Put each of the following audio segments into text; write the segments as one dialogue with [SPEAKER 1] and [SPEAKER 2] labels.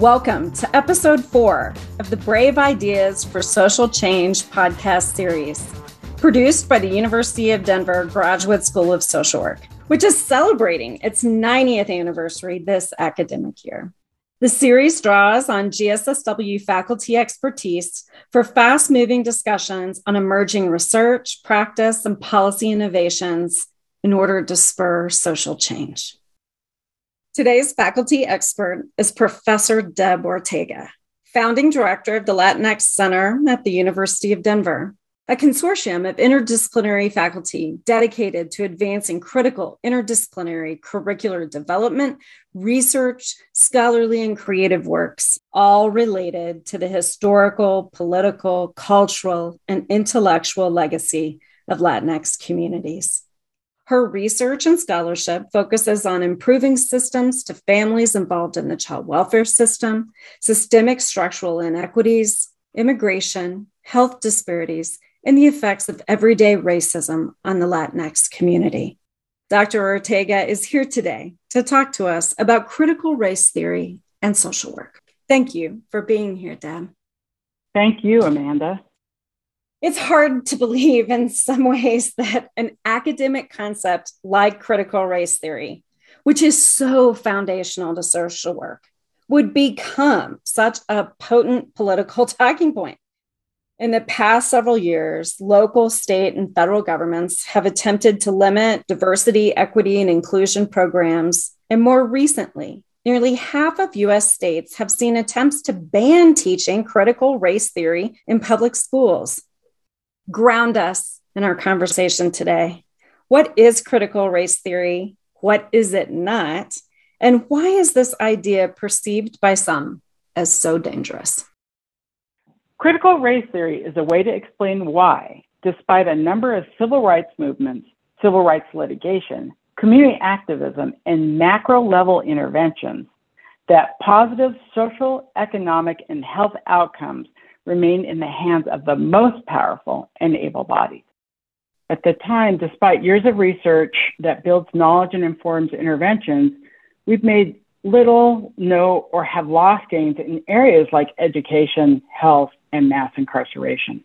[SPEAKER 1] Welcome to episode four of the Brave Ideas for Social Change podcast series, produced by the University of Denver Graduate School of Social Work, which is celebrating its 90th anniversary this academic year. The series draws on GSSW faculty expertise for fast moving discussions on emerging research, practice, and policy innovations in order to spur social change. Today's faculty expert is Professor Deb Ortega, founding director of the Latinx Center at the University of Denver, a consortium of interdisciplinary faculty dedicated to advancing critical interdisciplinary curricular development, research, scholarly, and creative works, all related to the historical, political, cultural, and intellectual legacy of Latinx communities. Her research and scholarship focuses on improving systems to families involved in the child welfare system, systemic structural inequities, immigration, health disparities, and the effects of everyday racism on the Latinx community. Dr. Ortega is here today to talk to us about critical race theory and social work. Thank you for being here, Deb.
[SPEAKER 2] Thank you, Amanda
[SPEAKER 1] it's hard to believe in some ways that an academic concept like critical race theory, which is so foundational to social work, would become such a potent political talking point. In the past several years, local, state, and federal governments have attempted to limit diversity, equity, and inclusion programs. And more recently, nearly half of US states have seen attempts to ban teaching critical race theory in public schools ground us in our conversation today. What is critical race theory? What is it not? And why is this idea perceived by some as so dangerous?
[SPEAKER 2] Critical race theory is a way to explain why, despite a number of civil rights movements, civil rights litigation, community activism, and macro level interventions, that positive social, economic, and health outcomes remain in the hands of the most powerful and able bodied. At the time, despite years of research that builds knowledge and informs interventions, we've made little, no, or have lost gains in areas like education, health, and mass incarceration.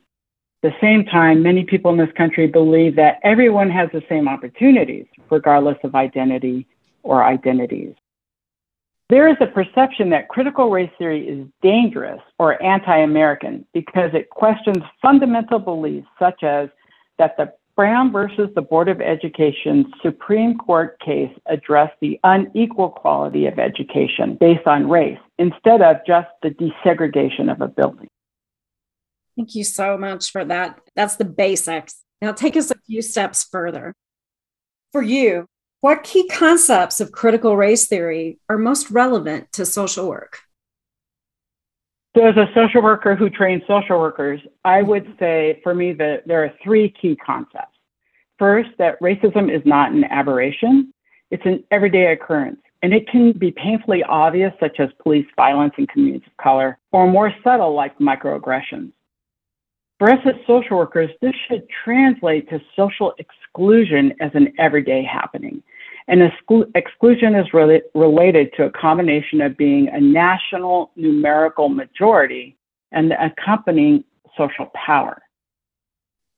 [SPEAKER 2] At the same time, many people in this country believe that everyone has the same opportunities, regardless of identity or identities. There is a perception that critical race theory is dangerous or anti American because it questions fundamental beliefs such as that the Brown versus the Board of Education Supreme Court case addressed the unequal quality of education based on race instead of just the desegregation of a building.
[SPEAKER 1] Thank you so much for that. That's the basics. Now, take us a few steps further. For you, what key concepts of critical race theory are most relevant to social work?
[SPEAKER 2] So, as a social worker who trains social workers, I would say for me that there are three key concepts. First, that racism is not an aberration, it's an everyday occurrence, and it can be painfully obvious, such as police violence in communities of color, or more subtle, like microaggressions. For us as social workers, this should translate to social exclusion as an everyday happening. And exclu- exclusion is really related to a combination of being a national numerical majority and the accompanying social power.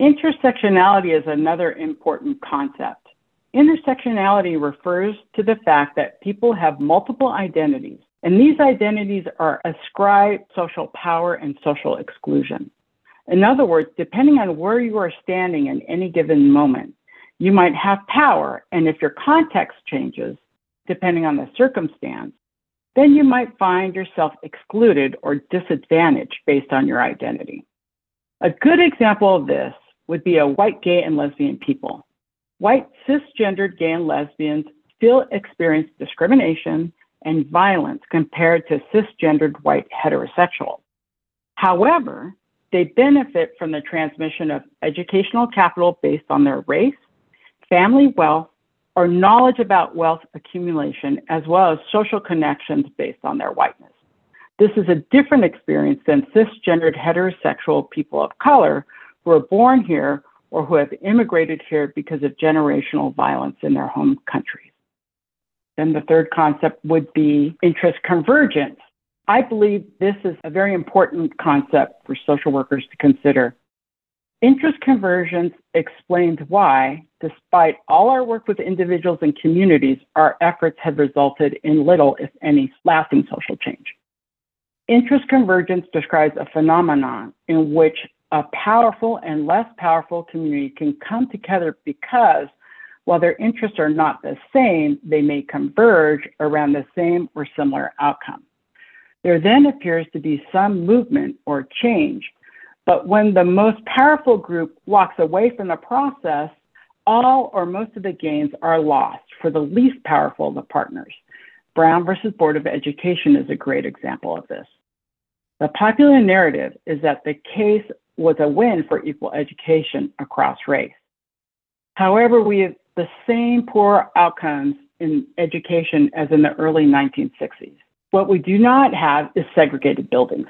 [SPEAKER 2] Intersectionality is another important concept. Intersectionality refers to the fact that people have multiple identities, and these identities are ascribed social power and social exclusion. In other words, depending on where you are standing in any given moment, you might have power, and if your context changes, depending on the circumstance, then you might find yourself excluded or disadvantaged based on your identity. A good example of this would be a white gay and lesbian people. White cisgendered gay and lesbians still experience discrimination and violence compared to cisgendered white heterosexuals. However, they benefit from the transmission of educational capital based on their race, family wealth, or knowledge about wealth accumulation, as well as social connections based on their whiteness. This is a different experience than cisgendered heterosexual people of color who are born here or who have immigrated here because of generational violence in their home countries. Then the third concept would be interest convergence. I believe this is a very important concept for social workers to consider. Interest convergence explains why, despite all our work with individuals and communities, our efforts have resulted in little, if any, lasting social change. Interest convergence describes a phenomenon in which a powerful and less powerful community can come together because while their interests are not the same, they may converge around the same or similar outcome. There then appears to be some movement or change but when the most powerful group walks away from the process, all or most of the gains are lost for the least powerful of the partners. Brown versus Board of Education is a great example of this. The popular narrative is that the case was a win for equal education across race. However, we have the same poor outcomes in education as in the early 1960s. What we do not have is segregated buildings.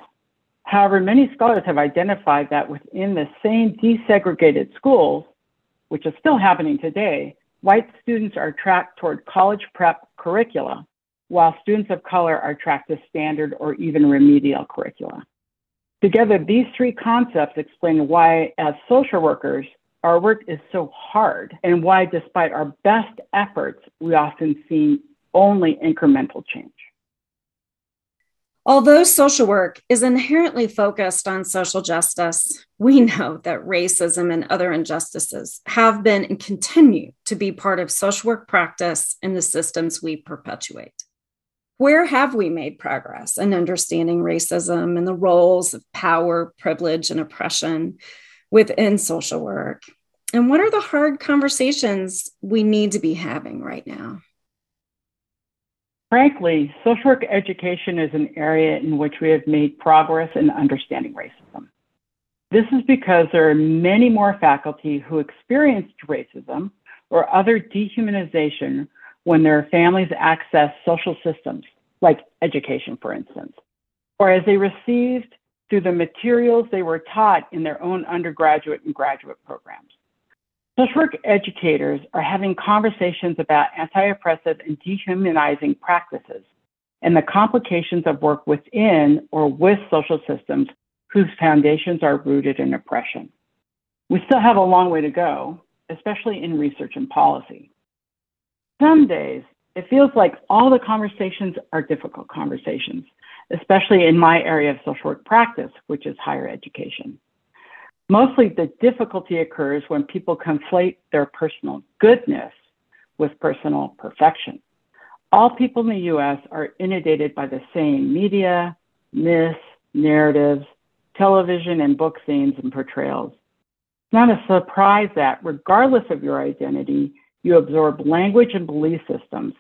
[SPEAKER 2] However, many scholars have identified that within the same desegregated schools, which is still happening today, white students are tracked toward college prep curricula, while students of color are tracked to standard or even remedial curricula. Together, these three concepts explain why, as social workers, our work is so hard and why, despite our best efforts, we often see only incremental change.
[SPEAKER 1] Although social work is inherently focused on social justice, we know that racism and other injustices have been and continue to be part of social work practice in the systems we perpetuate. Where have we made progress in understanding racism and the roles of power, privilege, and oppression within social work? And what are the hard conversations we need to be having right now?
[SPEAKER 2] Frankly, social work education is an area in which we have made progress in understanding racism. This is because there are many more faculty who experienced racism or other dehumanization when their families access social systems, like education, for instance, or as they received through the materials they were taught in their own undergraduate and graduate programs. Social work educators are having conversations about anti oppressive and dehumanizing practices and the complications of work within or with social systems whose foundations are rooted in oppression. We still have a long way to go, especially in research and policy. Some days, it feels like all the conversations are difficult conversations, especially in my area of social work practice, which is higher education. Mostly the difficulty occurs when people conflate their personal goodness with personal perfection. All people in the US are inundated by the same media, myths, narratives, television and book scenes and portrayals. It's not a surprise that, regardless of your identity, you absorb language and belief systems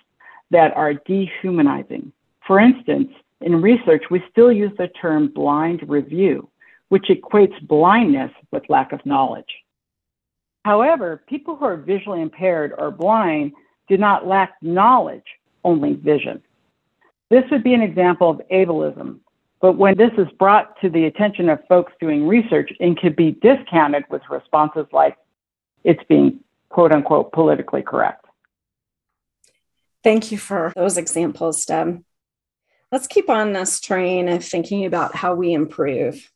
[SPEAKER 2] that are dehumanizing. For instance, in research, we still use the term blind review which equates blindness with lack of knowledge. However, people who are visually impaired or blind do not lack knowledge, only vision. This would be an example of ableism, but when this is brought to the attention of folks doing research, it could be discounted with responses like, it's being quote unquote politically correct.
[SPEAKER 1] Thank you for those examples, Deb. Let's keep on this train of thinking about how we improve.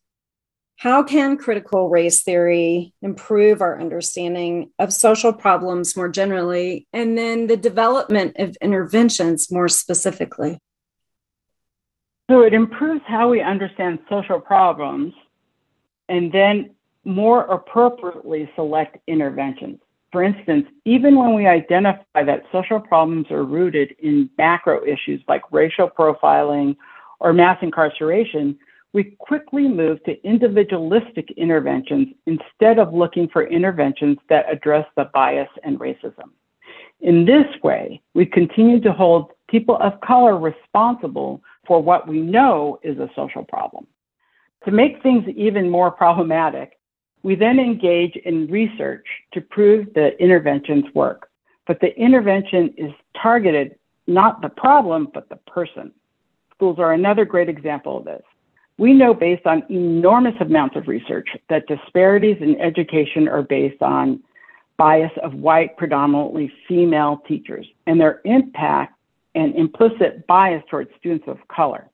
[SPEAKER 1] How can critical race theory improve our understanding of social problems more generally, and then the development of interventions more specifically?
[SPEAKER 2] So it improves how we understand social problems and then more appropriately select interventions. For instance, even when we identify that social problems are rooted in macro issues like racial profiling or mass incarceration, we quickly move to individualistic interventions instead of looking for interventions that address the bias and racism. In this way, we continue to hold people of color responsible for what we know is a social problem. To make things even more problematic, we then engage in research to prove that interventions work. But the intervention is targeted not the problem, but the person. Schools are another great example of this. We know based on enormous amounts of research that disparities in education are based on bias of white, predominantly female teachers and their impact and implicit bias towards students of color.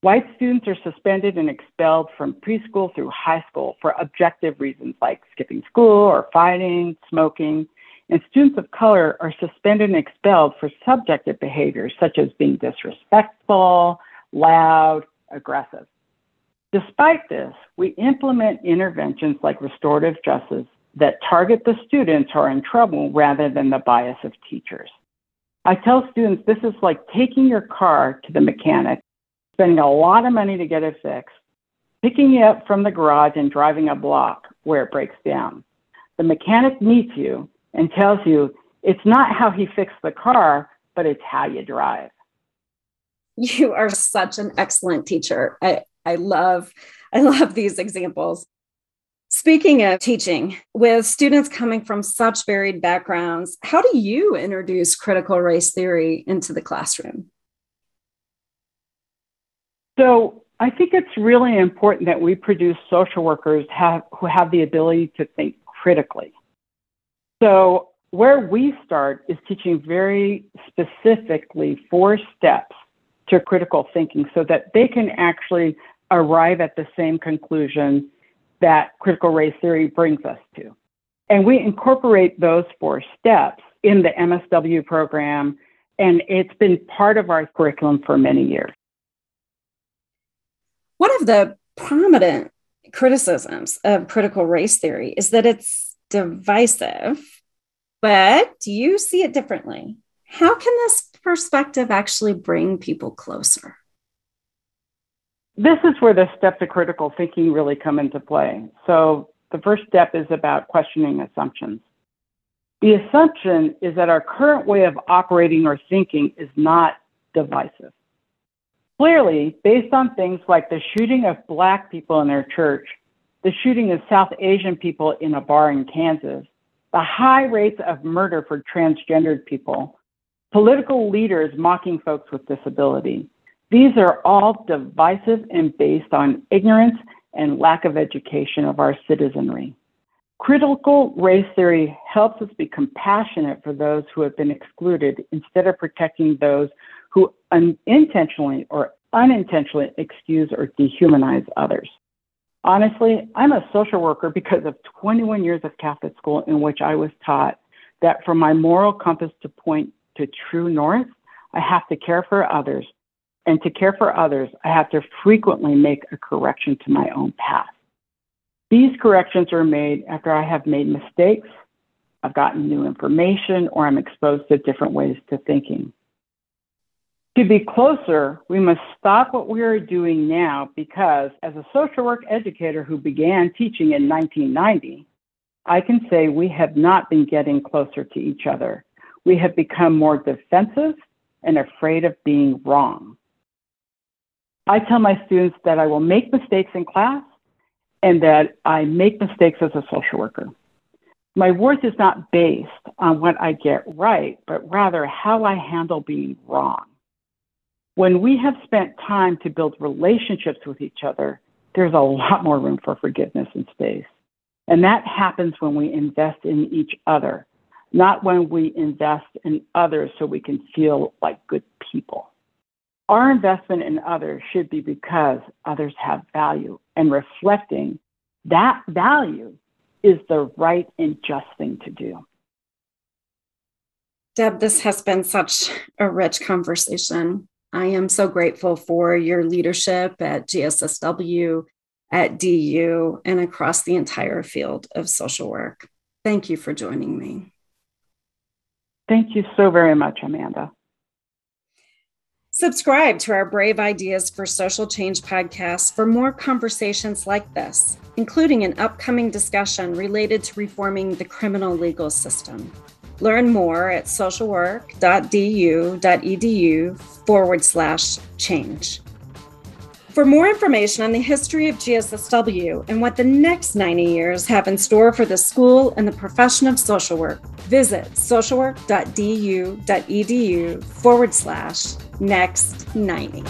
[SPEAKER 2] White students are suspended and expelled from preschool through high school for objective reasons like skipping school or fighting, smoking. And students of color are suspended and expelled for subjective behaviors such as being disrespectful, loud, aggressive. Despite this, we implement interventions like restorative justice that target the students who are in trouble rather than the bias of teachers. I tell students this is like taking your car to the mechanic spending a lot of money to get it fixed, picking it up from the garage and driving a block where it breaks down. The mechanic meets you and tells you it's not how he fixed the car, but it's how you drive.
[SPEAKER 1] You are such an excellent teacher. I, I love I love these examples. Speaking of teaching, with students coming from such varied backgrounds, how do you introduce critical race theory into the classroom?
[SPEAKER 2] So I think it's really important that we produce social workers have, who have the ability to think critically. So where we start is teaching very specifically four steps to critical thinking so that they can actually arrive at the same conclusion that critical race theory brings us to. And we incorporate those four steps in the MSW program, and it's been part of our curriculum for many years.
[SPEAKER 1] One of the prominent criticisms of critical race theory is that it's divisive, but do you see it differently. How can this perspective actually bring people closer?
[SPEAKER 2] This is where the steps of critical thinking really come into play. So, the first step is about questioning assumptions. The assumption is that our current way of operating or thinking is not divisive. Clearly, based on things like the shooting of black people in their church, the shooting of South Asian people in a bar in Kansas, the high rates of murder for transgendered people, political leaders mocking folks with disability. These are all divisive and based on ignorance and lack of education of our citizenry. Critical race theory helps us be compassionate for those who have been excluded instead of protecting those who unintentionally or unintentionally excuse or dehumanize others. Honestly, I'm a social worker because of 21 years of Catholic school in which I was taught that for my moral compass to point to true north, I have to care for others. And to care for others, I have to frequently make a correction to my own path. These corrections are made after I have made mistakes, I've gotten new information, or I'm exposed to different ways to thinking. To be closer, we must stop what we are doing now because, as a social work educator who began teaching in 1990, I can say we have not been getting closer to each other. We have become more defensive and afraid of being wrong. I tell my students that I will make mistakes in class and that I make mistakes as a social worker. My worth is not based on what I get right, but rather how I handle being wrong. When we have spent time to build relationships with each other, there's a lot more room for forgiveness and space. And that happens when we invest in each other, not when we invest in others so we can feel like good people. Our investment in others should be because others have value, and reflecting that value is the right and just thing to do.
[SPEAKER 1] Deb, this has been such a rich conversation. I am so grateful for your leadership at GSSW, at DU, and across the entire field of social work. Thank you for joining me.
[SPEAKER 2] Thank you so very much, Amanda.
[SPEAKER 1] Subscribe to our Brave Ideas for Social Change podcast for more conversations like this, including an upcoming discussion related to reforming the criminal legal system. Learn more at socialwork.du.edu forward slash change. For more information on the history of GSSW and what the next 90 years have in store for the school and the profession of social work, visit socialwork.du.edu forward slash next 90.